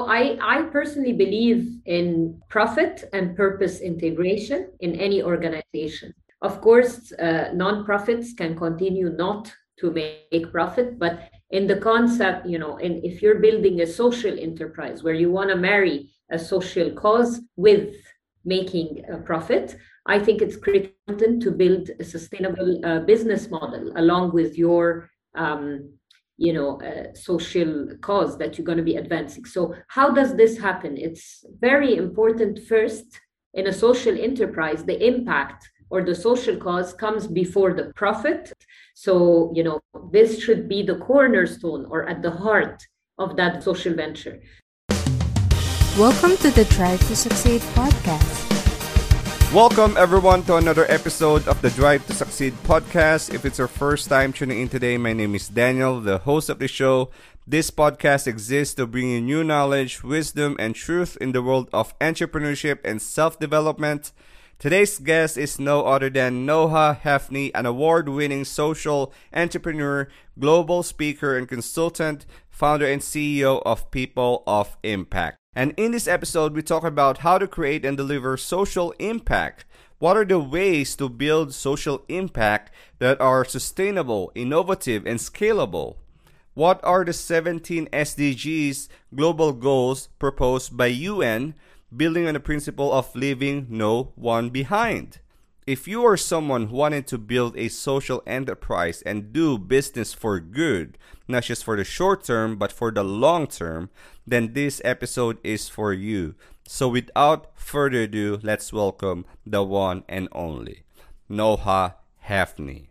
I, I personally believe in profit and purpose integration in any organization. Of course, uh, nonprofits can continue not to make profit, but in the concept, you know, in, if you're building a social enterprise where you want to marry a social cause with making a profit, I think it's critical to build a sustainable uh, business model along with your um, you know uh, social cause that you're going to be advancing. So how does this happen? It's very important first in a social enterprise the impact or the social cause comes before the profit. So you know this should be the cornerstone or at the heart of that social venture. Welcome to the drive to succeed podcast Welcome, everyone, to another episode of the Drive to Succeed podcast. If it's your first time tuning in today, my name is Danielle, the host of the show. This podcast exists to bring you new knowledge, wisdom, and truth in the world of entrepreneurship and self development. Today's guest is no other than Noha Hefny, an award winning social entrepreneur, global speaker, and consultant, founder and CEO of People of Impact. And in this episode, we talk about how to create and deliver social impact. What are the ways to build social impact that are sustainable, innovative, and scalable? What are the 17 SDGs global goals proposed by UN, building on the principle of leaving no one behind? If you are someone wanting to build a social enterprise and do business for good, not just for the short term, but for the long term, then this episode is for you. So without further ado, let's welcome the one and only Noha Hefny.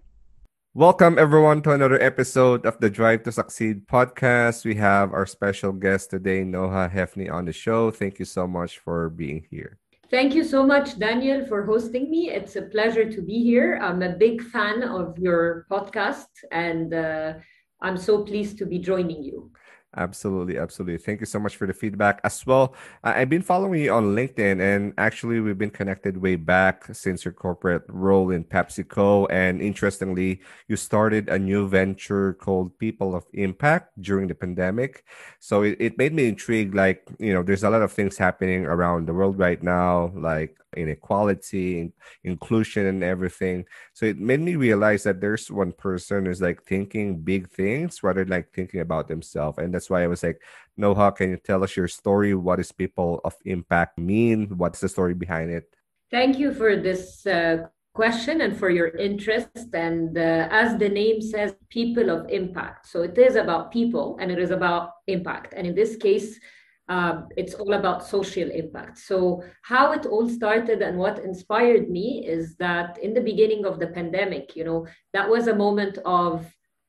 Welcome everyone to another episode of the Drive to Succeed podcast. We have our special guest today, Noha Hefny, on the show. Thank you so much for being here. Thank you so much, Danielle, for hosting me. It's a pleasure to be here. I'm a big fan of your podcast, and uh, I'm so pleased to be joining you. Absolutely, absolutely. Thank you so much for the feedback as well. I've been following you on LinkedIn, and actually, we've been connected way back since your corporate role in PepsiCo. And interestingly, you started a new venture called People of Impact during the pandemic. So it, it made me intrigued. Like, you know, there's a lot of things happening around the world right now, like inequality, inclusion, and everything. So it made me realize that there's one person who's like thinking big things rather than like thinking about themselves. And that's why I was like, Noha, can you tell us your story? What does people of impact mean? What's the story behind it? Thank you for this uh, question and for your interest. And uh, as the name says, people of impact. So it is about people and it is about impact. And in this case, uh, it's all about social impact. So, how it all started and what inspired me is that in the beginning of the pandemic, you know, that was a moment of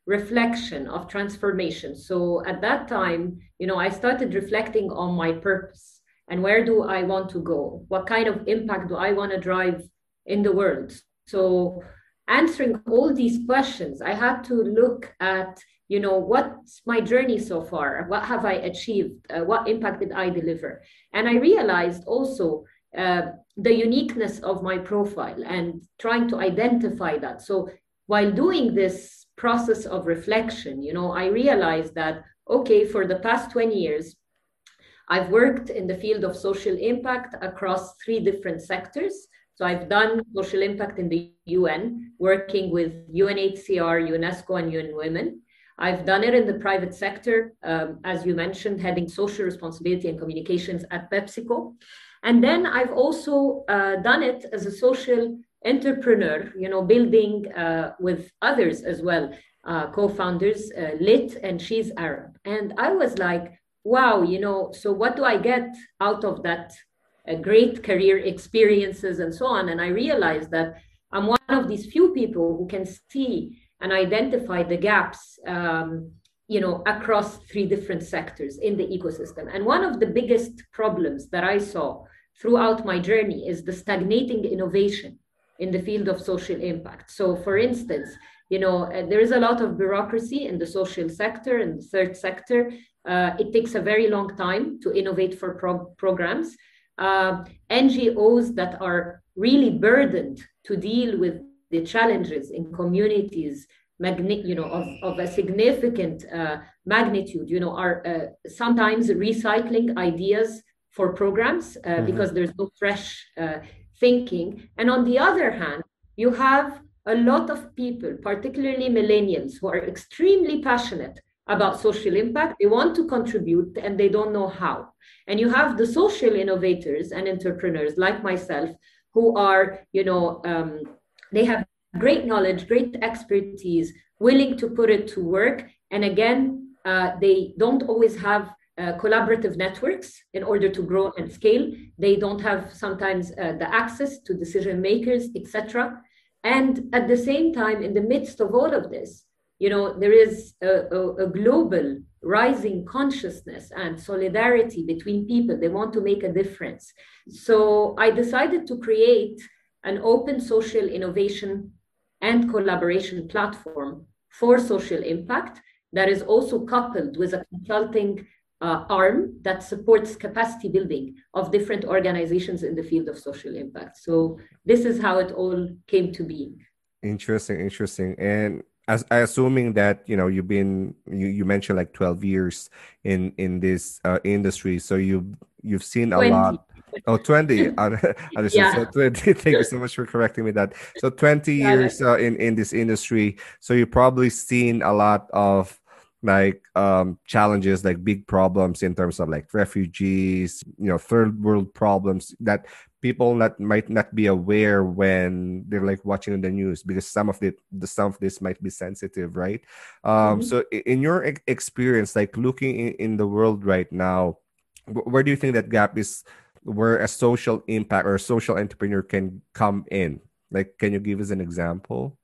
reflection, of transformation. So, at that time, you know, I started reflecting on my purpose and where do I want to go? What kind of impact do I want to drive in the world? So, answering all these questions, I had to look at you know what's my journey so far what have i achieved uh, what impact did i deliver and i realized also uh, the uniqueness of my profile and trying to identify that so while doing this process of reflection you know i realized that okay for the past 20 years i've worked in the field of social impact across three different sectors so I've done social impact in the UN, working with UNHCR, UNESCO, and UN Women. I've done it in the private sector, um, as you mentioned, heading social responsibility and communications at PepsiCo. And then I've also uh, done it as a social entrepreneur, you know, building uh, with others as well, uh, co-founders, uh, Lit and She's Arab. And I was like, wow, you know, so what do I get out of that uh, great career experiences and so on? And I realized that I'm one of these few people who can see and identify the gaps um, you know across three different sectors in the ecosystem and one of the biggest problems that i saw throughout my journey is the stagnating innovation in the field of social impact. So for instance you know uh, there is a lot of bureaucracy in the social sector and the third sector. Uh, it takes a very long time to innovate for pro- programs. Uh, ngos that are really burdened to deal with the challenges in communities magni- you know of, of a significant uh, magnitude you know are uh, sometimes recycling ideas for programs uh, mm-hmm. because there's no fresh uh, thinking. And on the other hand you have a lot of people particularly millennials who are extremely passionate about social impact. They want to contribute and they don't know how. And you have the social innovators and entrepreneurs like myself who are you know um, they have great knowledge, great expertise, willing to put it to work. And again, uh, they don't always have uh, collaborative networks in order to grow and scale. They don't have sometimes uh, the access to decision makers, etc. And at the same time, in the midst of all of this, you know, there is a, a, a global rising consciousness and solidarity between people. They want to make a difference. So I decided to create an open social innovation and collaboration platform for social impact that is also coupled with a consulting uh, arm that supports capacity building of different organizations in the field of social impact. So this is how it all came to be. Interesting, interesting. And as I assuming that you know you've been you, you mentioned like 12 years in in this uh, industry so you you've seen a 20. lot Oh, 20. yeah. so 20. Thank you so much for correcting me that. So 20 years uh, in, in this industry. So you've probably seen a lot of like um challenges like big problems in terms of like refugees you know third world problems that people that might not be aware when they're like watching the news because some of the, the some of this might be sensitive right um mm-hmm. so in your experience like looking in, in the world right now where do you think that gap is where a social impact or a social entrepreneur can come in? Like, can you give us an example?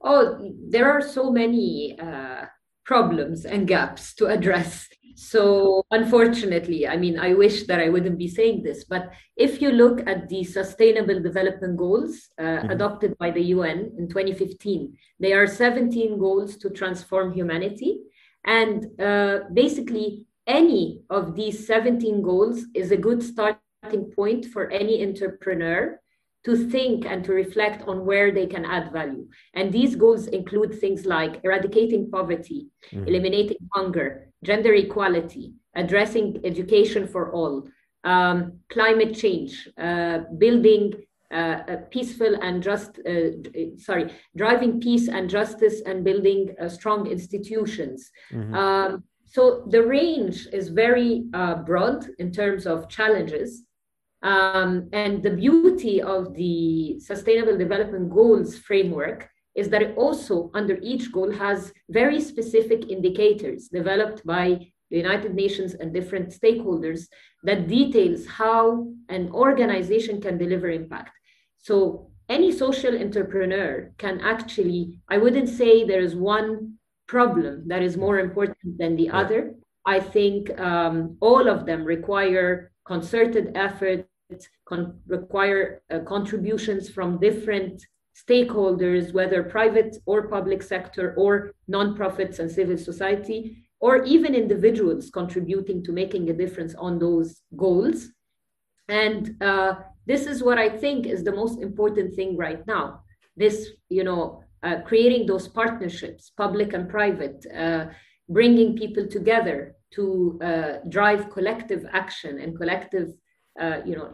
Oh, there are so many uh, problems and gaps to address. So, unfortunately, I mean, I wish that I wouldn't be saying this, but if you look at the Sustainable Development Goals uh, mm-hmm. adopted by the UN in 2015, they are 17 goals to transform humanity. And uh, basically, any of these 17 goals is a good starting point for any entrepreneur to think and to reflect on where they can add value. And these goals include things like eradicating poverty, mm-hmm. eliminating hunger, gender equality, addressing education for all, um, climate change, uh, building uh, a peaceful and just, uh, sorry, driving peace and justice and building uh, strong institutions. Mm-hmm. Um, so the range is very uh, broad in terms of challenges. Um, and the beauty of the Sustainable Development Goals framework is that it also, under each goal, has very specific indicators developed by the United Nations and different stakeholders that details how an organization can deliver impact. So any social entrepreneur can actually, I wouldn't say there is one problem that is more important than the other. I think um, all of them require concerted effort, con- require uh, contributions from different stakeholders, whether private or public sector, or nonprofits and civil society, or even individuals contributing to making a difference on those goals. And uh, this is what I think is the most important thing right now. This, you know, uh, creating those partnerships, public and private, uh, bringing people together to uh, drive collective action and collective, uh, you know,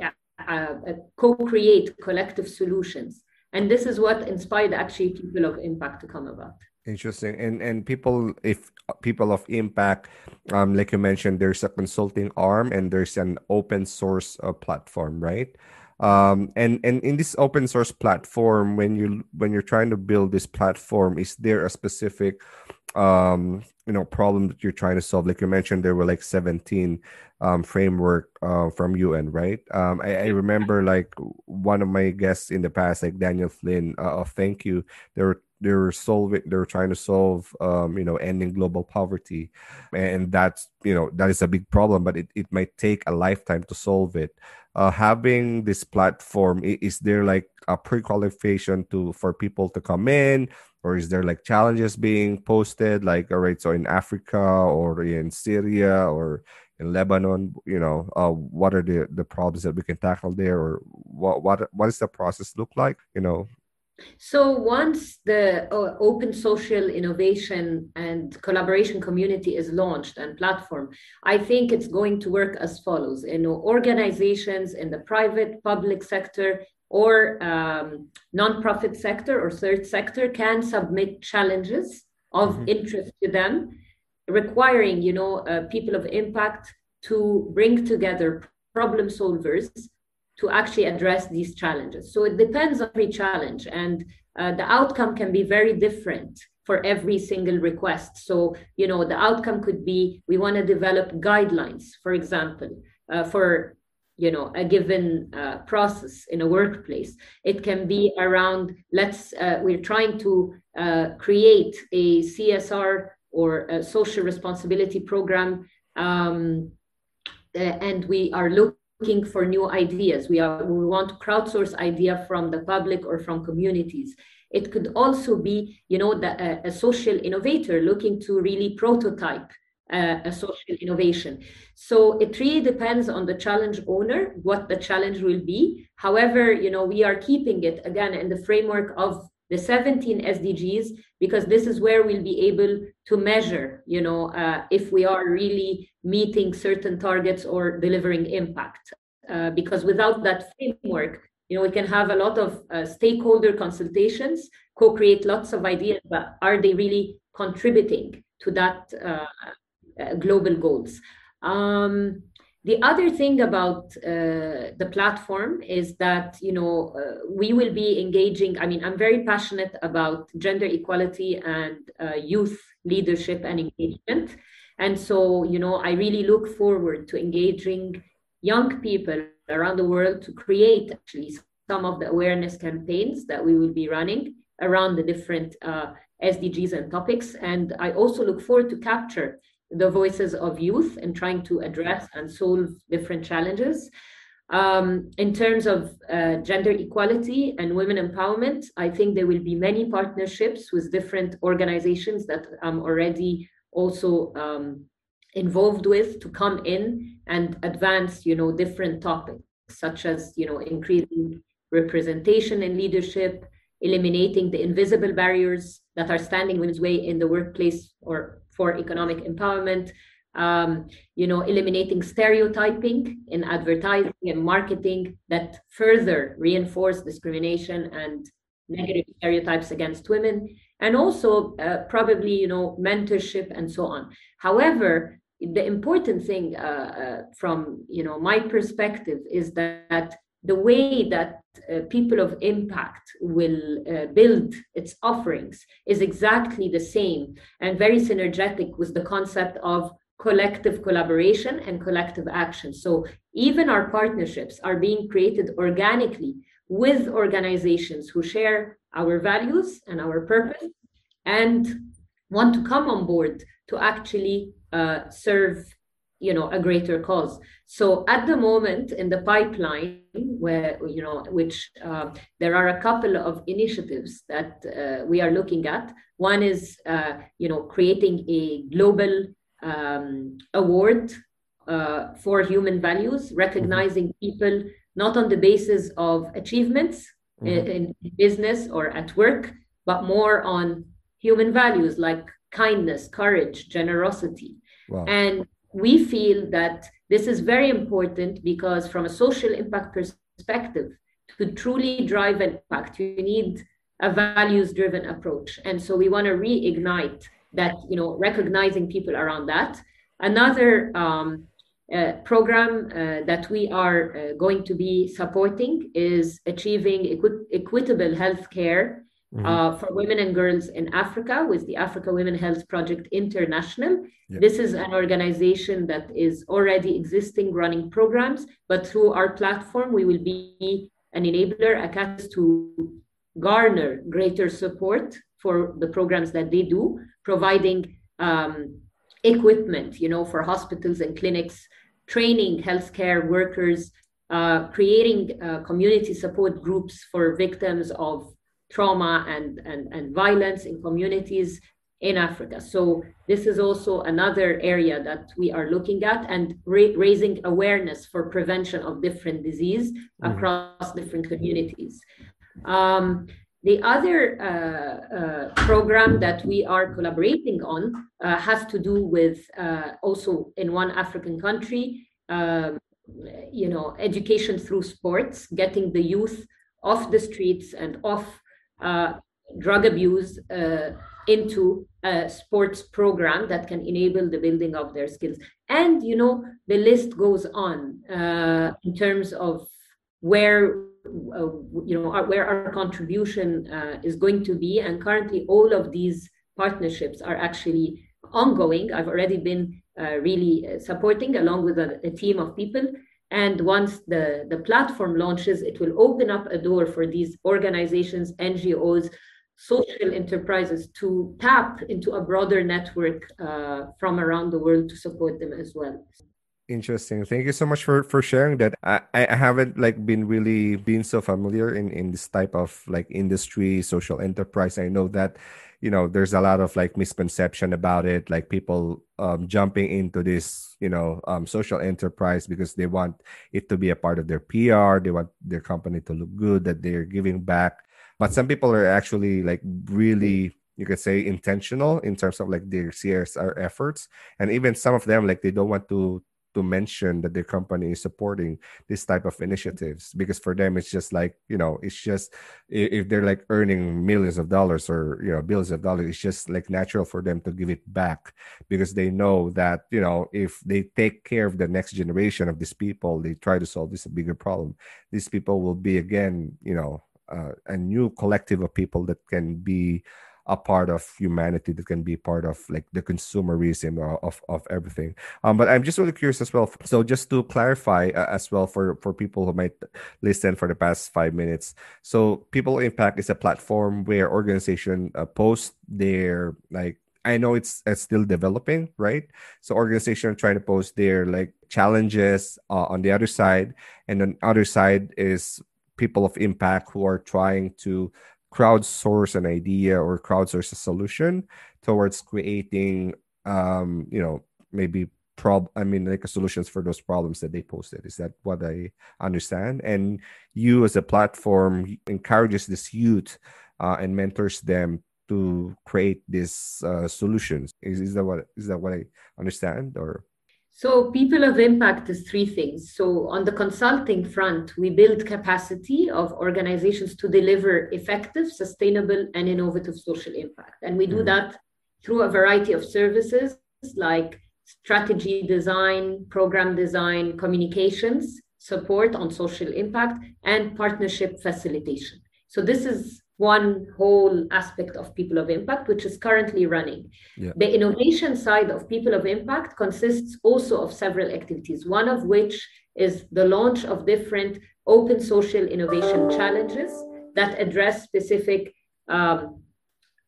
uh, co-create collective solutions. And this is what inspired actually people of impact to come about. Interesting. And and people, if people of impact, um, like you mentioned, there's a consulting arm and there's an open source uh, platform, right? Um, and and in this open source platform when you when you're trying to build this platform is there a specific um, you know problem that you're trying to solve? Like you mentioned there were like 17 um, framework uh, from un right? Um, I, I, remember like one of my guests in the past like daniel flynn uh, thank you there were they were solving they were trying to solve um, you know ending global poverty. And that's you know that is a big problem but it, it might take a lifetime to solve it. Uh, having this platform is there like a pre-qualification to for people to come in? Or is there like challenges being posted? Like all right so in africa or in syria or in lebanon you know uh, what are the the problems that we can tackle there? Or what what what does the process look like you know So once the uh, open social innovation and collaboration community is launched and platform, I think it's going to work as follows. You know, organizations in the private, public sector, or um, nonprofit sector or third sector can submit challenges of mm-hmm. interest to them, requiring you know uh, people of impact to bring together problem solvers to actually address these challenges. So it depends on every challenge, and uh, the outcome can be very different for every single request. So, you know, the outcome could be we want to develop guidelines, for example, uh, for you know a given uh, process in a workplace it can be around let's uh, we're trying to uh, create a csr or a social responsibility program um, and we are looking looking for new ideas. We are we want to crowdsource idea from the public or from communities. It could also be, you know, the, a, social innovator looking to really prototype uh, a social innovation. So it really depends on the challenge owner what the challenge will be. However, you know, we are keeping it again in the framework of the 17 SDGs because this is where we'll be able to measure, you know, uh, if we are really meeting certain targets or delivering impact. Uh, because without that framework, you know, we can have a lot of uh, stakeholder consultations, co-create lots of ideas, but are they really contributing to that uh, uh, global goals? Um, the other thing about uh, the platform is that you know uh, we will be engaging. I mean, I'm very passionate about gender equality and uh, youth leadership and engagement, and so you know I really look forward to engaging young people around the world to create actually some of the awareness campaigns that we will be running around the different uh, SDGs and topics. And I also look forward to capture the voices of youth and trying to address and solve different challenges. Um, in terms of uh, gender equality and women empowerment, I think there will be many partnerships with different organizations that I'm already also um, involved with to come in and advance, you know, different topics such as, you know, increasing representation in leadership, eliminating the invisible barriers that are standing in women's way in the workplace or for economic empowerment, um, you know, eliminating stereotyping in advertising and marketing that further reinforce discrimination and negative stereotypes against women, and also uh, probably, you know, mentorship and so on. However, the important thing uh, uh, from you know my perspective is that the way that uh, people of impact will uh, build its offerings is exactly the same and very synergetic with the concept of collective collaboration and collective action. So even our partnerships are being created organically with organizations who share our values and our purpose and want to come on board to actually uh, serve you know a greater cause so at the moment in the pipeline where you know which uh, there are a couple of initiatives that uh, we are looking at one is uh, you know creating a global um, award uh, for human values recognizing mm-hmm. people not on the basis of achievements mm-hmm. in, in business or at work but more on human values like kindness courage generosity wow. and we feel that this is very important because from a social impact perspective to truly drive impact you need a values driven approach. And so we want to reignite that you know recognizing people around that. Another um, uh, program uh, that we are uh, going to be supporting is achieving equi- equitable healthcare mm-hmm. uh, for women and girls in Africa with the Africa Women Health Project International. Yep. This is an organization that is already existing, running programs, but through our platform, we will be an enabler, a catalyst to garner greater support for the programs that they do, providing um, equipment, you know, for hospitals and clinics, training healthcare workers, uh, creating uh, community support groups for victims of trauma and, and, and violence in communities in Africa. So this is also another area that we are looking at and ra- raising awareness for prevention of different disease mm-hmm. across different communities. Um, The other uh, uh, program that we are collaborating on uh, has to do with uh, also in one African country, um, you know, education through sports, getting the youth off the streets and off drug abuse uh, into a sports program that can enable the building of their skills. And, you know, the list goes on in terms of where uh, you know our, where our contribution uh, is going to be. And currently all of these partnerships are actually ongoing. I've already been uh, really uh, supporting along with a, a, team of people and once the, the platform launches it will open up a door for these organizations ngos social enterprises to tap into a broader network uh, from around the world to support them as well interesting. Thank you so much for for sharing that. I i haven't like been really been so familiar in in this type of like industry social enterprise. I know that you know there's a lot of like misconception about it like people um, jumping into this you know um, social enterprise because they want it to be a part of their pr they want their company to look good that they're giving back. But some people are actually like really you could say intentional in terms of like their CSR efforts. And even some of them like they don't want to to mention that their company is supporting this type of initiatives because for them it's just like you know it's just if they're like earning millions of dollars or you know billions of dollars it's just like natural for them to give it back because they know that you know if they take care of the next generation of these people they try to solve this bigger problem these people will be again you know uh, a new collective of people that can be a part of humanity that can be part of like the consumerism of, of everything um but i'm just really curious as well so just to clarify uh, as well for for people who might listen for the past five minutes so people impact is a platform where organization uh, post their like I know it's, it's still developing, right? So organization trying to post their like challenges uh, on the other side, and on other side is people of impact who are trying to crowdsource an idea or crowdsource a solution towards creating um you know maybe prob i mean like solutions for those problems that they posted. Is that what i understand? And you as a platform encourages this youth uh, and mentors them to create these uh, solutions. Is, is that what is that what i understand or so, people of impact is three things. So, on the consulting front, we build capacity of organizations to deliver effective, sustainable, and innovative social impact. And we do mm. that through a variety of services like strategy design, program design, communications, support on social impact, and partnership facilitation. So, this is one whole aspect of people of impact which is currently running yeah. the innovation side of people of impact consists also of several activities one of which is the launch of different open social innovation challenges that address specific um,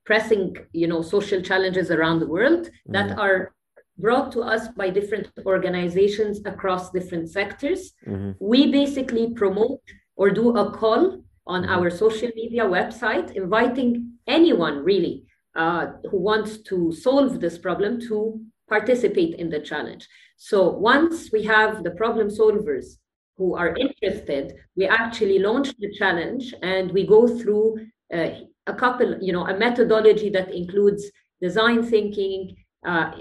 pressing you know social challenges around the world mm-hmm. that are brought to us by different organizations across different sectors mm-hmm. we basically promote or do a call on mm-hmm. our social media website, inviting anyone really uh, who wants to solve this problem to participate in the challenge. So once we have the problem solvers who are interested, we actually launch the challenge and we go through uh, a couple, you know, a methodology that includes design thinking, uh,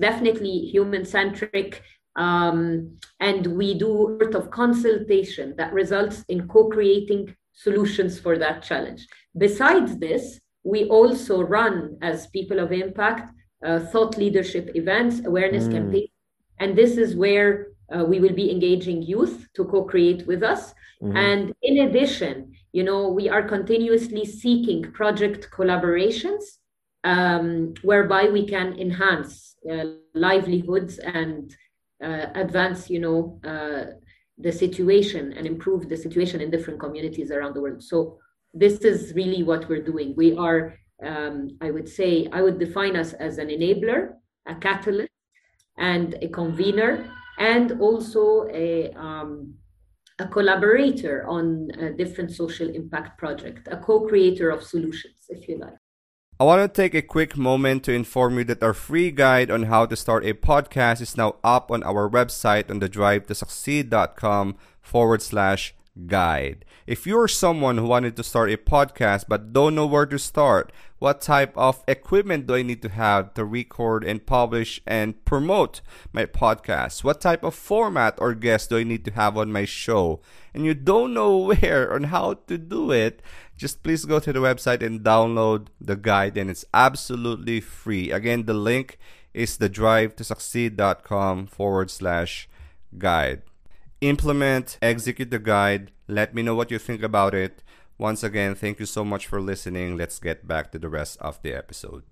definitely human centric um, and we do sort of consultation that results in co-creating solutions for that challenge. Besides this, we also run as people of impact uh, thought leadership events, awareness mm. campaigns, and this is where uh, we will be engaging youth to co-create with us. Mm-hmm. And in addition, you know, we are continuously seeking project collaborations um, whereby we can enhance uh, livelihoods and uh, advance, you know, uh, the situation and improve the situation in different communities around the world. So this is really what we're doing. We are, um, I would say, I would define us as an enabler, a catalyst, and a convener, and also a um, a collaborator on a different social impact project, a co-creator of solutions, if you like. I want to take a quick moment to inform you that our free guide on how to start a podcast is now up on our website on the drive to succeed.com forward slash guide. If you're someone who wanted to start a podcast but don't know where to start, what type of equipment do I need to have to record and publish and promote my podcast? What type of format or guest do I need to have on my show? And you don't know where and how to do it, just please go to the website and download the guide and it's absolutely free. Again, the link is the drive to succeed.com forward slash guide implement, execute the guide. Let me know what you think about it. Once again, thank you so much for listening. Let's get back to the rest of the episode.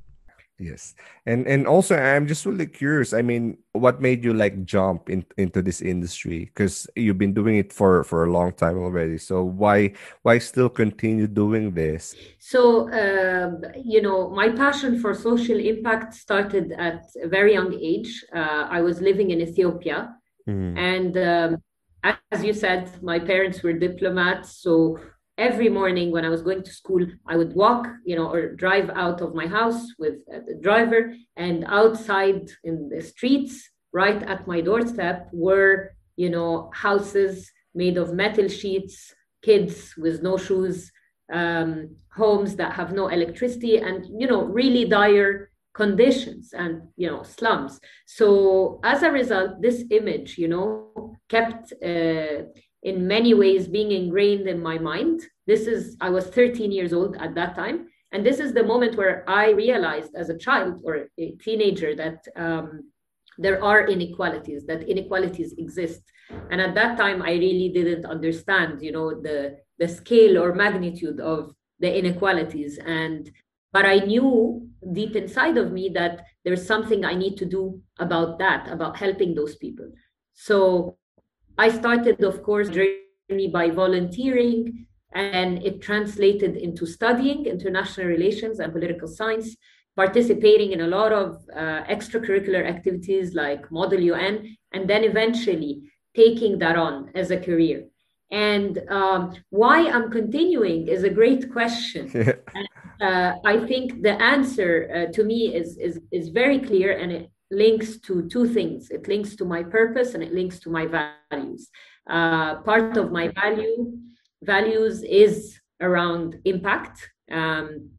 Yes. And and also I'm just really curious. I mean, what made you like jump in, into this industry? Because you've been doing it for for a long time already. So why why still continue doing this? So uh, you know, my passion for social impact started at a very young age. Uh, I was living in Ethiopia, mm. and um, as you said, my parents were diplomats. So every morning when I was going to school, I would walk, you know, or drive out of my house with uh, the driver, and outside in the streets, right at my doorstep, were, you know, houses made of metal sheets, kids with no shoes, um, homes that have no electricity, and, you know, really dire conditions and you know slums. So as a result this image you know kept uh, in many ways being ingrained in my mind. This is i was 13 years old at that time. And this is the moment where i realized as a child or a teenager that um, there are inequalities that inequalities exist. And at that time i really didn't understand you know the the scale or magnitude of the inequalities. And but i knew deep inside of me that there's something i need to do about that about helping those people. So i started of course journey by volunteering and it translated into studying international relations and political science participating in a lot of uh, extracurricular activities like model un and then eventually taking that on as a career. And um, why i'm continuing is a great question uh, I think the answer uh, to me is, is, is very clear and it links to two things. It links to my purpose and it links to my values. Uh, part of my value values is around impact. Um,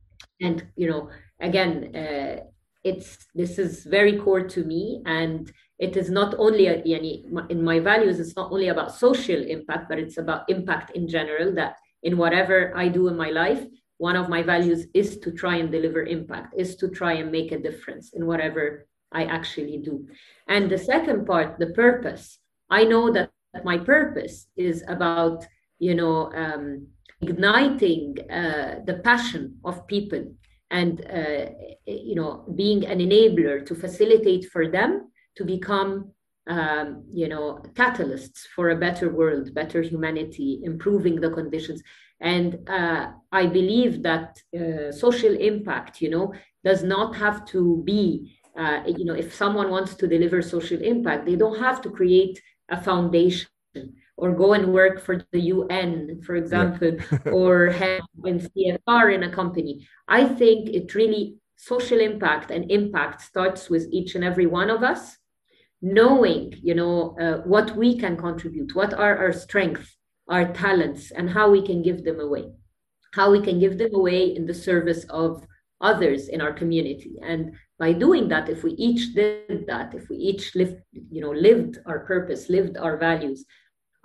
and, you know, again, uh, it's this is very core to me and it is not only in my values it's not only about social impact but it's about impact in general that in whatever i do in my life one of my values is to try and deliver impact, is to try and make a difference in whatever I actually do. And the second part, the purpose, I know that my purpose is about, you know, um, igniting uh, the passion of people and, uh, you know, being an enabler to facilitate for them to become um, you know, catalysts for a better world, better humanity, improving the conditions. And uh, I believe that uh, social impact, you know, does not have to be, uh, you know, if someone wants to deliver social impact, they don't have to create a foundation or go and work for the UN, for example, yeah. or have in CSR in a company. I think it really social impact and impact starts with each and every one of us knowing you know uh, what we can contribute what are our strengths our talents and how we can give them away. How we can give them away in the service of others in our community. And by doing that if we each did that if we each lived you know lived our purpose lived our values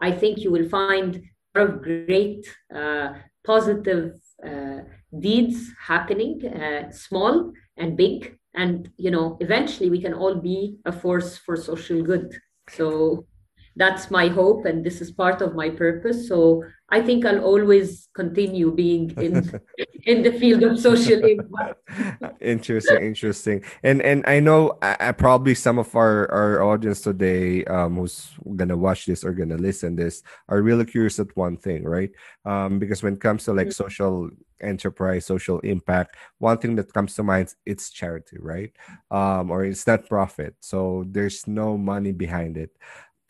i think you will find a lot of great uh, positive uh, deeds happening uh, small and big. And you know eventually we can all be a force for social good. So that's my hope and this is part of my purpose. So i think i'll always continue being in in the field of social impact. Interesting interesting. And and i know I, probably some of our our audience today um who's gonna watch this or gonna listen this are really curious at one thing right? Um because when it comes to like mm-hmm. social enterprise social impact one thing that comes to mind it's charity right? Um or it's not profit. So there's no money behind it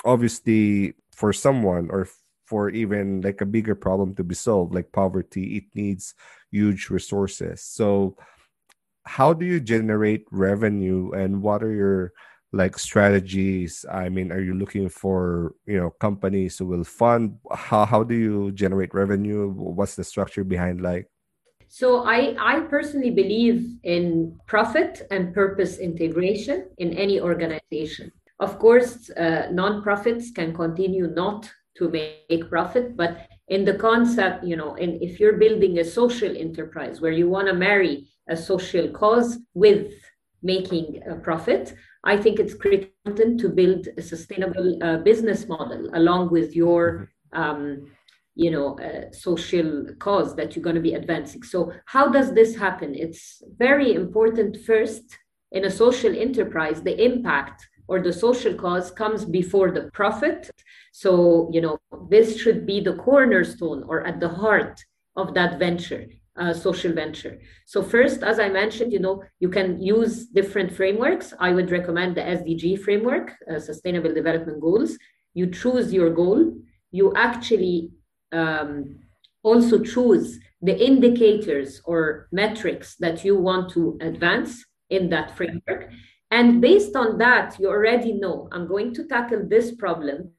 obviously for someone or for even like a bigger problem to be solved like poverty it needs huge resources. So how do you generate revenue and what are your like strategies? I mean are you looking for you know companies who will fund? How, how do you generate revenue? What's the structure behind like? So I, I personally believe in profit and purpose integration in any organization. Of course, uh, nonprofits can continue not to make profit, but in the concept, you know, in, if you're building a social enterprise where you want to marry a social cause with making a profit, I think it's critical to build a sustainable uh, business model along with your mm-hmm. um, you know uh, social cause that you're going to be advancing so how does this happen it's very important first in a social enterprise the impact or the social cause comes before the profit so you know this should be the cornerstone or at the heart of that venture uh, social venture. So first as i mentioned you know you can use different frameworks. I would recommend the sdg framework uh, sustainable development goals. You choose your goal. You actually um, also choose the indicators or metrics that you want to advance in that framework. And based on that, you already know I'm going to tackle this problem.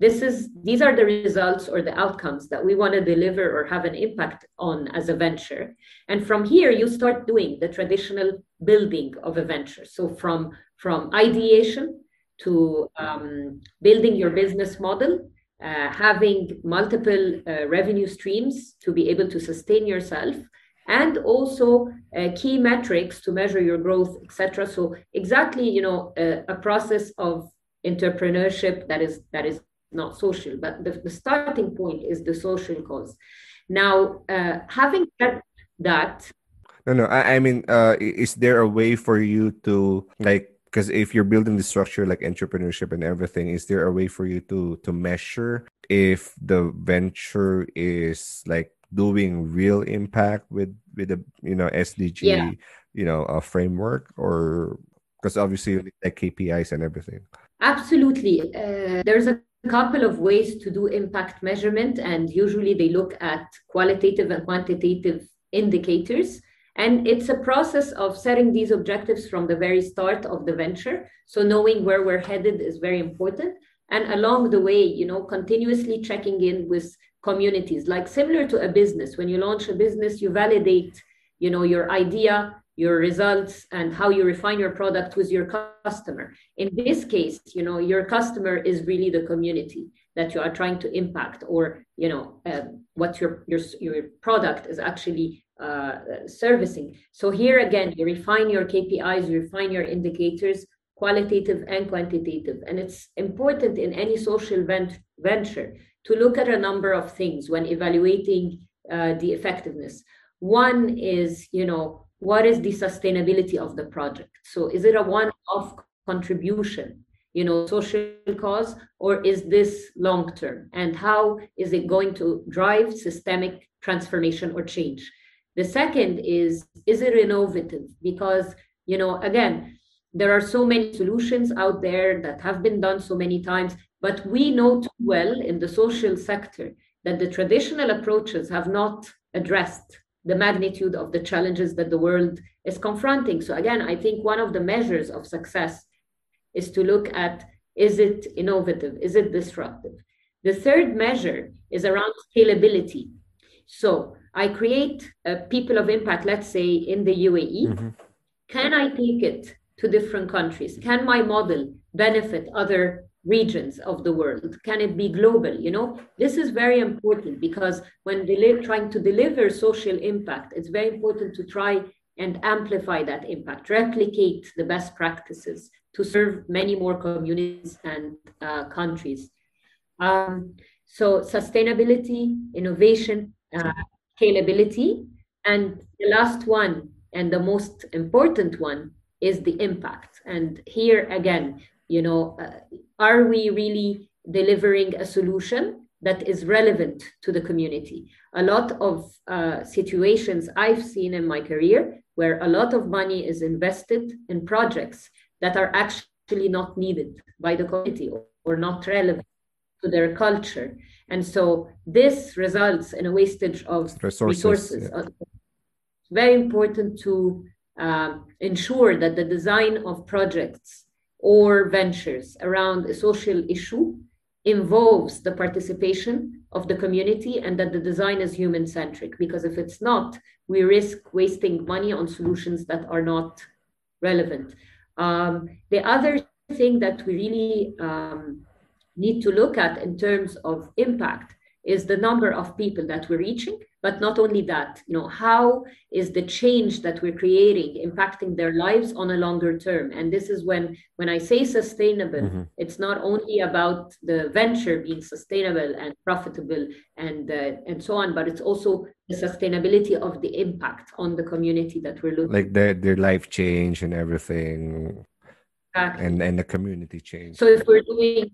This is these are the results or the outcomes that we want to deliver or have an impact on as a venture. And from here, you start doing the traditional building of a venture. So from from ideation to um, building your business model uh, having multiple uh, revenue streams to be able to sustain yourself and also uh, key metrics to measure your growth etc so exactly you know a process of entrepreneurship that is that is not social but the, the starting point is the social cause. Now uh, having said that no no i, I mean uh, is there a way for you to like because if you're building the structure like entrepreneurship and everything is there a way for you to to measure if the venture is like doing real impact with with the you know sdg yeah. you know a framework or because obviously you need like kpis and everything absolutely uh, there's a couple of ways to do impact measurement and usually they look at qualitative and quantitative indicators and it's a process of setting these objectives from the very start of the venture. So knowing where we're headed is very important. And along the way, you know, continuously checking in with communities, like similar to a business. When you launch a business, you validate, you know, your idea, your results, and how you refine your product with your customer. In this case, you know, your customer is really the community that you are trying to impact, or you know, uh, what your your your product is actually uh, servicing. So here again, you refine your KPIs, you refine your indicators, qualitative and quantitative. And it's important in any social vent- venture to look at a number of things when evaluating uh, the effectiveness. One is, you know, what is the sustainability of the project? So is it a one-off contribution? you know social cause or is this long term and how is it going to drive systemic transformation or change the second is, is it innovative? Because, you know, again, there are so many solutions out there that have been done so many times, but we know too well in the social sector that the traditional approaches have not addressed the magnitude of the challenges that the world is confronting. So, again, I think one of the measures of success is to look at is it innovative? Is it disruptive? The third measure is around scalability. So, I create a people of impact, let's say in the UAE. Mm-hmm. Can I take it to different countries? Can my model benefit other regions of the world? Can it be global? You know, this is very important because when deli- trying to deliver social impact, it's very important to try and amplify that impact, replicate the best practices to serve many more communities and uh, countries. Um, so, sustainability, innovation, uh, scalability. And the last one, and the most important one, is the impact. And here again, you know, uh, are we really delivering a solution that is relevant to the community? A lot of uh, situations I've seen in my career where a lot of money is invested in projects that are actually not needed by the community or, not relevant to their culture. And so this results in a wastage of resources. resources. Yeah. Very important to um, ensure that the design of projects or ventures around a social issue involves the participation of the community and that the design is human centric because if it's not we risk wasting money on solutions that are not relevant. Um, the other thing that we really um, need to look at in terms of impact is the number of people that we're reaching but not only that you know how is the change that we're creating impacting their lives on a longer term and this is when when i say sustainable mm-hmm. it's not only about the venture being sustainable and profitable and uh, and so on but it's also the sustainability of the impact on the community that we're looking like their their life change and everything exactly. and and the community change so if we're doing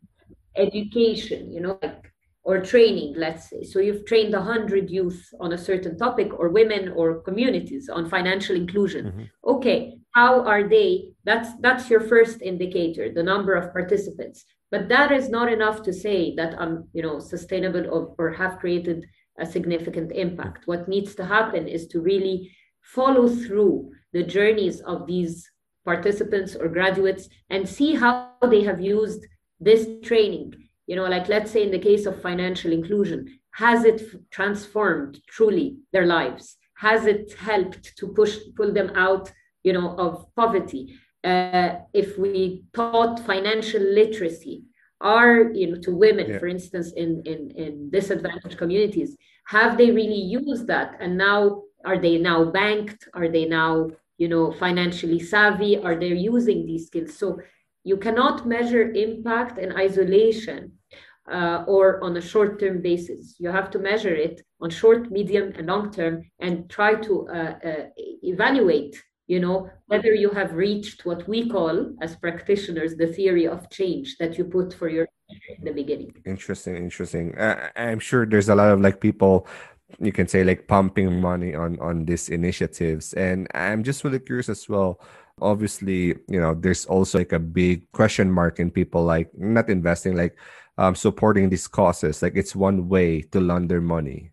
education you know like or training, let's say. So you've trained 100 youth on a certain topic, or women or communities on financial inclusion. Mm-hmm. Okay, how are they? That's that's your first indicator, the number of participants. But that is not enough to say that I'm, you know, sustainable or, or have created a significant impact. What needs to happen is to really follow through the journeys of these participants or graduates and see how they have used this training you know like let's say in the case of financial inclusion has it transformed truly their lives? Has it helped to push pull them out you know of poverty? Uh, if we taught financial literacy are you know to women yeah. for instance in, in in disadvantaged communities have they really used that? And now are they now banked? Are they now you know financially savvy? Are they using these skills? So you cannot measure impact in isolation uh, or on a short term basis. You have to measure it on short, medium, and long term and try to uh, uh, evaluate you know whether you have reached what we call as practitioners the theory of change that you put for your in the beginning. Interesting interesting. Uh, i'm sure there's a lot of like people you can say like pumping money on on these initiatives. And i'm just really curious as well obviously you know there's also like a big question mark in people like not investing like um, supporting these causes. Like it's one way to launder money.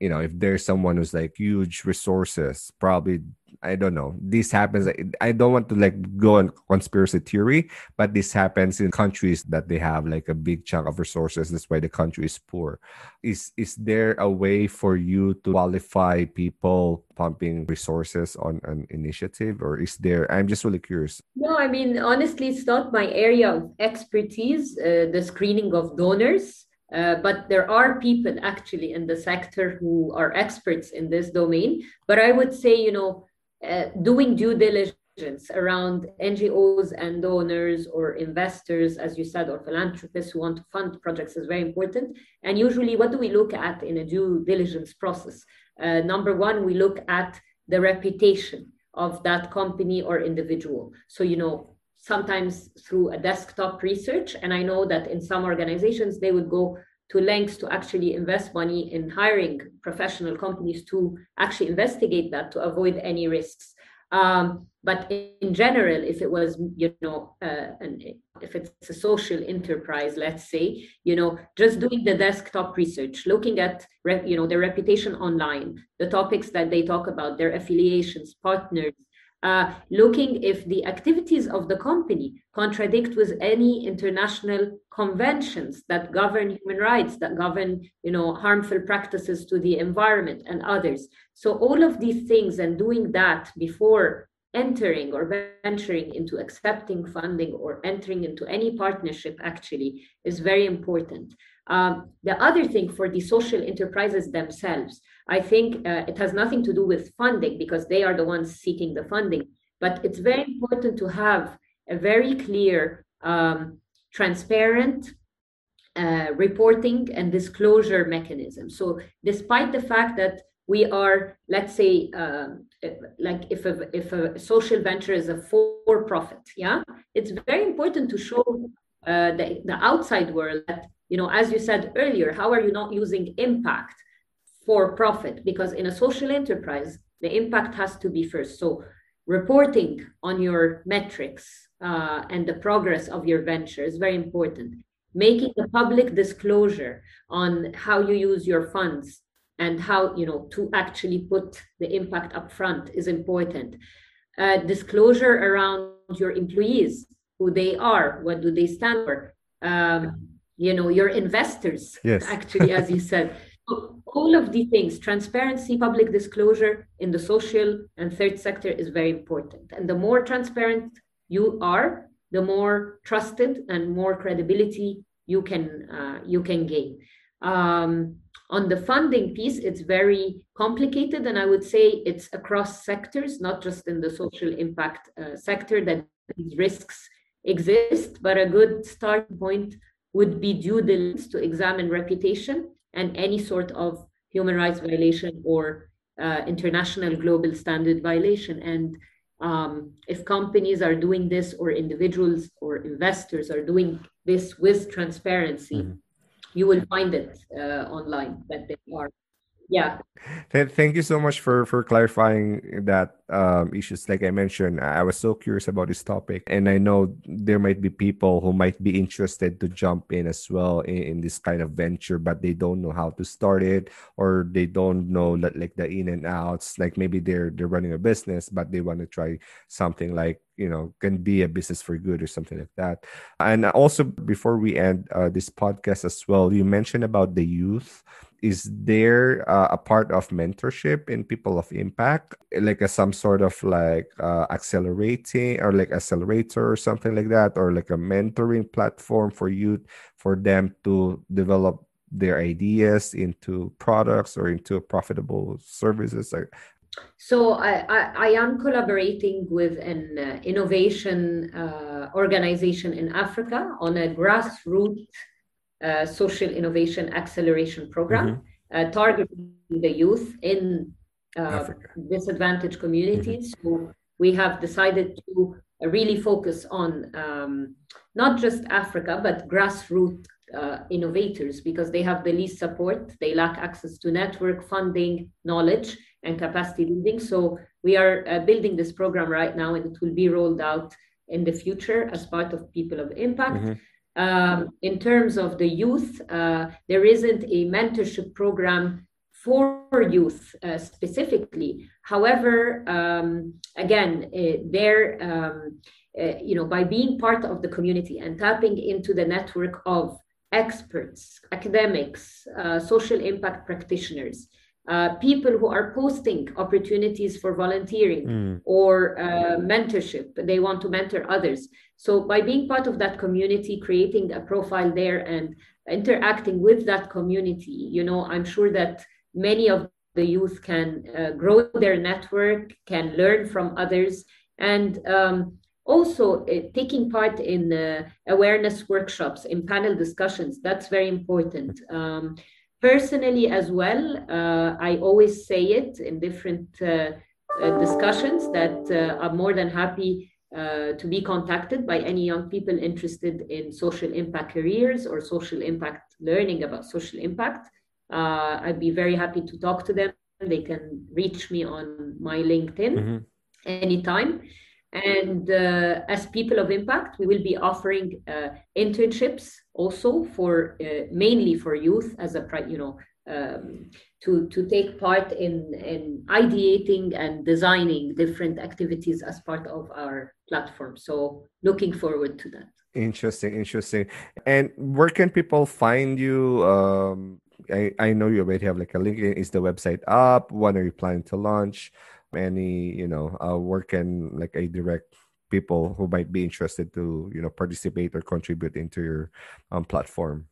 You know if there's someone who's like huge resources probably I don't know. This happens. I don't want to like go on conspiracy theory, but this happens in countries that they have like a big chunk of resources. That's why the country is poor. Is is there a way for you to qualify people pumping resources on an initiative, or is there? I'm just really curious. No, I mean honestly, it's not my area of expertise. Uh, the screening of donors. Uh, but there are people actually in the sector who are experts in this domain. But I would say, you know, uh, doing due diligence around NGOs and donors or investors, as you said, or philanthropists who want to fund projects is very important. And usually, what do we look at in a due diligence process? Uh, number one, we look at the reputation of that company or individual. So, you know, sometimes through a desktop research, and I know that in some organizations, they would go to lengths to actually invest money in hiring professional companies to actually investigate that to avoid any risks. Um, but in general, if it was, you know, uh, an, if it's a social enterprise, let's say, you know, just doing the desktop research, looking at, you know, their reputation online, the topics that they talk about, their affiliations, partners, uh, looking if the activities of the company contradict with any international conventions that govern human rights that govern you know harmful practices to the environment and others. So all of these things and doing that before entering or venturing into accepting funding or entering into any partnership actually is very important um, the other thing for the social enterprises themselves I think uh, it has nothing to do with funding because they are the ones seeking the funding. But it's very important to have a very clear, um, transparent uh, reporting and disclosure mechanism. So, despite the fact that we are, let's say, um, like if a, if a social venture is a for profit, yeah, it's very important to show uh, the, the outside world that, you know, as you said earlier, how are you not using impact? for profit? Because in a social enterprise the impact has to be first. So reporting on your metrics uh, and the progress of your venture is very important. Making a public disclosure on how you use your funds and how you know to actually put the impact up front is important. Uh, disclosure around your employees who they are, what do they stand for. Um, you know, your investors, yes. actually, as you said. All of the things, transparency, public disclosure in the social and third sector is very important. And the more transparent you are, the more trusted and more credibility you can uh, you can gain. Um, on the funding piece, it's very complicated, and I would say it's across sectors, not just in the social impact uh, sector that these risks exist. But a good starting point would be due diligence to examine reputation and any sort of human rights violation or uh, international global standard violation. And um, if companies are doing this or individuals or investors are doing this with transparency, mm-hmm. you will find it uh, online that they are yeah. Thank you so much for for clarifying that um, issues. Like i mentioned i was so curious about this topic and i know there might be people who might be interested to jump in as well in, in this kind of venture but they don't know how to start it or they don't know that, like the in and outs. Like maybe they're they're running a business but they want to try something like you know can be a business for good or something like that. And also before we end uh, this podcast as well you mentioned about the youth is there uh, a part of mentorship in people of impact? Like a, some sort of like uh, accelerating or like accelerator or something like that or like a mentoring platform for youth for them to develop their ideas into products or into profitable services? So I, I, I, am collaborating with an uh, innovation uh, organization in Africa on a grassroots uh, social innovation acceleration program mm-hmm. uh, targeting the youth in uh, disadvantaged communities. Mm-hmm. So we have decided to really focus on um, not just Africa, but grassroots uh, innovators because they have the least support. They lack access to network funding, knowledge, and capacity building. So we are uh, building this program right now, and it will be rolled out in the future as part of People of Impact. Mm-hmm. Um, in terms of the youth, uh, there isn't a mentorship program for youth uh, specifically. However, um, again, uh, there, um, uh, you know, by being part of the community and tapping into the network of experts, academics, uh, social impact practitioners, uh, people who are posting opportunities for volunteering mm. or uh, mentorship. They want to mentor others. So, by being part of that community, creating a profile there and interacting with that community, you know, I'm sure that many of the youth can uh, grow their network, can learn from others, and um, also uh, taking part in uh, awareness workshops, in panel discussions. That's very important. Um, personally as well uh, i always say it in different uh, uh, discussions that uh, i'm more than happy uh, to be contacted by any young people interested in social impact careers or social impact learning about social impact. Uh, i'd be very happy to talk to them. They can reach me on my linkedin mm-hmm. anytime and uh, as people of impact, we will be offering uh, internships also for uh, mainly for youth as a you know um, to to take part in in ideating and designing different activities as part of our platform. So looking forward to that. Interesting, interesting. And where can people find you? Um, I, I know you already have like a LinkedIn. Is the website up? When are you planning to launch? Any you know uh, work and like a direct people who might be interested to you know participate or contribute into your um, platform.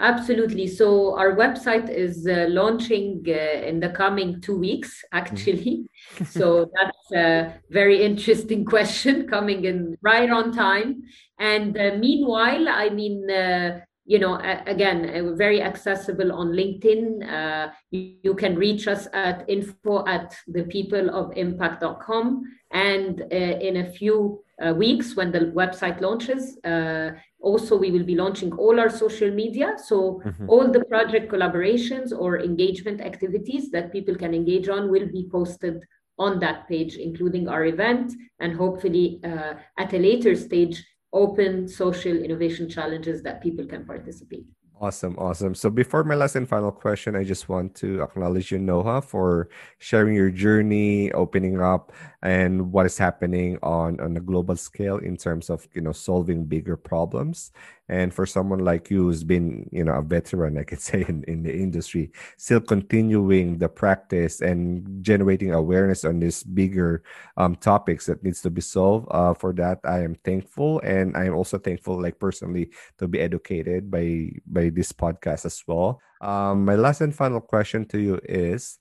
Absolutely. So our website is uh, launching uh, in the coming two weeks actually. Mm-hmm. so that's a very interesting question coming in right on time. And uh, meanwhile i mean uh, you know, again, very accessible on LinkedIn. Uh, you, you, can reach us at info at thepeopleofimpact.com. And uh, in a few uh, weeks, when the website launches, uh, also we will be launching all our social media. So mm-hmm. all the project collaborations or engagement activities that people can engage on will be posted on that page, including our event, and hopefully uh, at a later stage open social innovation challenges that people can participate. Awesome, awesome. So before my last and final question, I just want to acknowledge you, Noha, for sharing your journey, opening up, and what is happening on on a global scale in terms of you know solving bigger problems. And for someone like you who's been, you know, a veteran, I could say, in, in the industry, still continuing the practice and generating awareness on these bigger um, topics that needs to be solved. Uh, for that, I am thankful, and I am also thankful, like personally, to be educated by by this podcast as well. Um, my last and final question to you is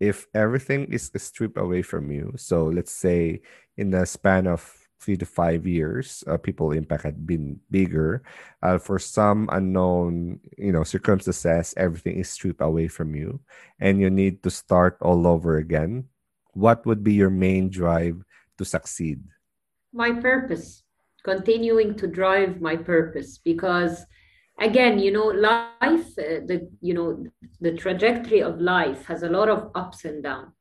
if everything is stripped away from you so let's say in the span of three to five years, uh, people impact had been bigger. Uh, for some unknown, you know, circumstances, everything is stripped away from you, and you need to start all over again. What would be your main drive to succeed? My purpose, continuing to drive my purpose, because again, you know, life, uh, the you know, the trajectory of life has a lot of ups and downs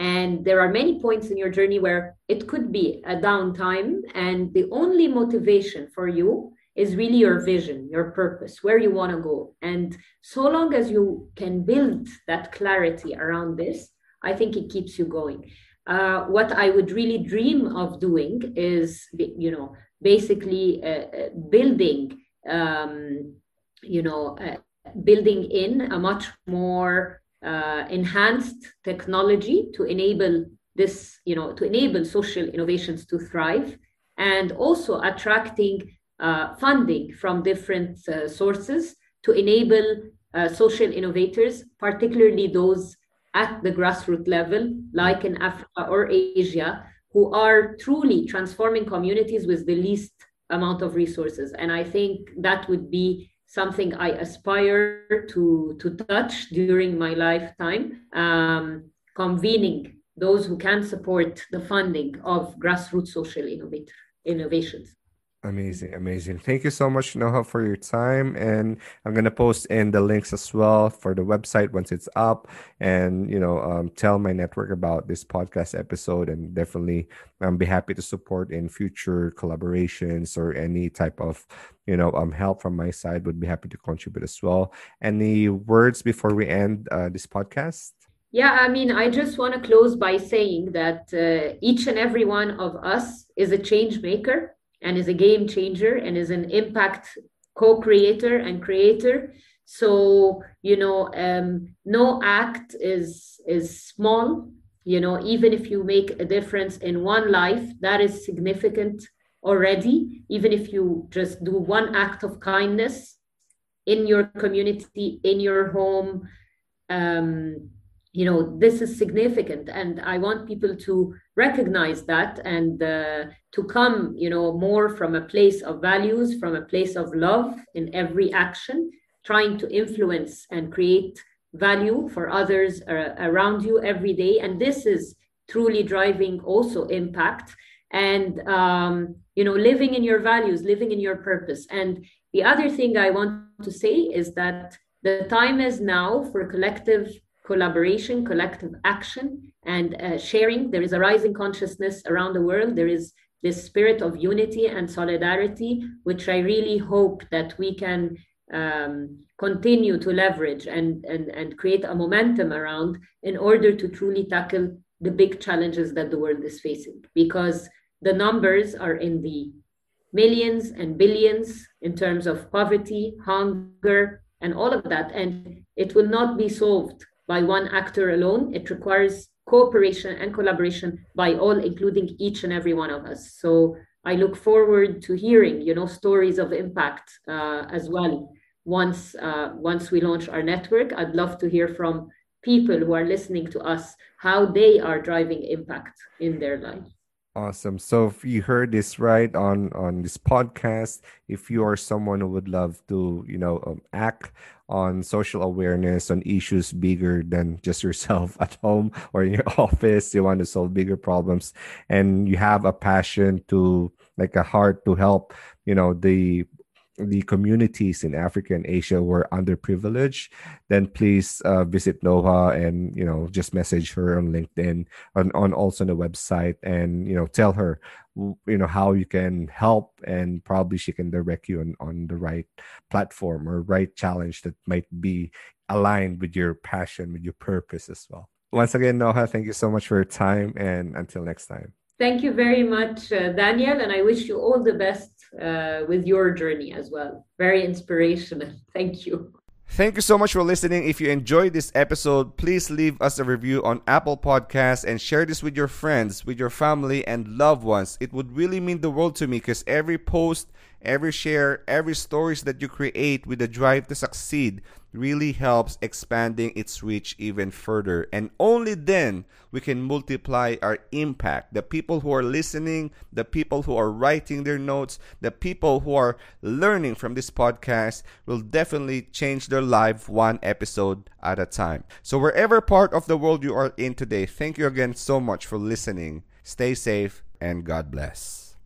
and there are many points in your journey where it could be a downtime, and the only motivation for you is really your vision, your purpose, where you want to go. And so long as you can build that clarity around this, I think it keeps you going. Uh, what I would really dream of doing is, you know, basically uh, uh building, um, you know, uh, building in a much more uh, enhanced technology to enable this, you know, to enable social innovations to thrive, and also attracting uh, funding from different uh, sources to enable uh, social innovators, particularly those at the grassroots level, like in Africa or Asia, who are truly transforming communities with the least amount of resources. And I think that would be something I aspire to, to touch during my lifetime, um, convening those who can support the funding of grassroots social innovator, innovations. Amazing, amazing. Thank you so much, Noha, for your time. And I'm gonna post in the links as well for the website once it's up. And you know, um, tell my network about this podcast episode, and definitely um, be happy to support in future collaborations or any type of you know um help from my side. Would be happy to contribute as well. Any words before we end uh, this podcast? Yeah, I mean, I just want to close by saying that uh, each and every one of us is a change maker and is a game changer and is an impact co-creator and creator. So you know um, no act is is small you know even if you make a difference in one life that is significant already. Even if you just do one act of kindness in your community in your home um, you know this is significant. And i want people to recognize that and uh, to come you know more from a place of values from a place of love in every action trying to influence and create value for others uh, around you every day. And this is truly driving also impact and um, you know living in your values living in your purpose. And the other thing i want to say is that the time is now for collective collaboration, collective action, and uh, sharing. There is a rising consciousness around the world. There is this spirit of unity and solidarity, which I really hope that we can um, continue to leverage and, and, and create a momentum around in order to truly tackle the big challenges that the world is facing. Because the numbers are in the millions and billions in terms of poverty, hunger, and all of that. And it will not be solved by one actor alone. It requires cooperation and collaboration by all, including each and every one of us. So I look forward to hearing, you know, stories of impact uh, as well. Once uh, once we launch our network, I'd love to hear from people who are listening to us how they are driving impact in their life. Awesome. So if you heard this right on on this podcast, if you are someone who would love to, you know, um, act on social awareness on issues bigger than just yourself at home or in your office, you want to solve bigger problems, and you have a passion to, like, a heart to help, you know, the the communities in Africa and Asia were underprivileged, then please uh, visit Noha and you know just message her on LinkedIn on, on also on the website and you know tell her you know how you can help and probably she can direct you on, on the right platform or right challenge that might be aligned with your passion with your purpose as well. Once again noha thank you so much for your time and until next time. Thank you very much uh, Danielle and i wish you all the best uh, with your journey as well very inspirational thank you Thank you so much for listening. If you enjoyed this episode, please leave us a review on Apple Podcasts and share this with your friends, with your family, and loved ones. It would really mean the world to me because every post, every share, every stories that you create with the drive to succeed really helps expanding its reach even further. And only then we can multiply our impact. The people who are listening, the people who are writing their notes, the people who are learning from this podcast will definitely change their life one episode at a time. So, wherever part of the world you are in today, thank you again so much for listening. Stay safe and God bless.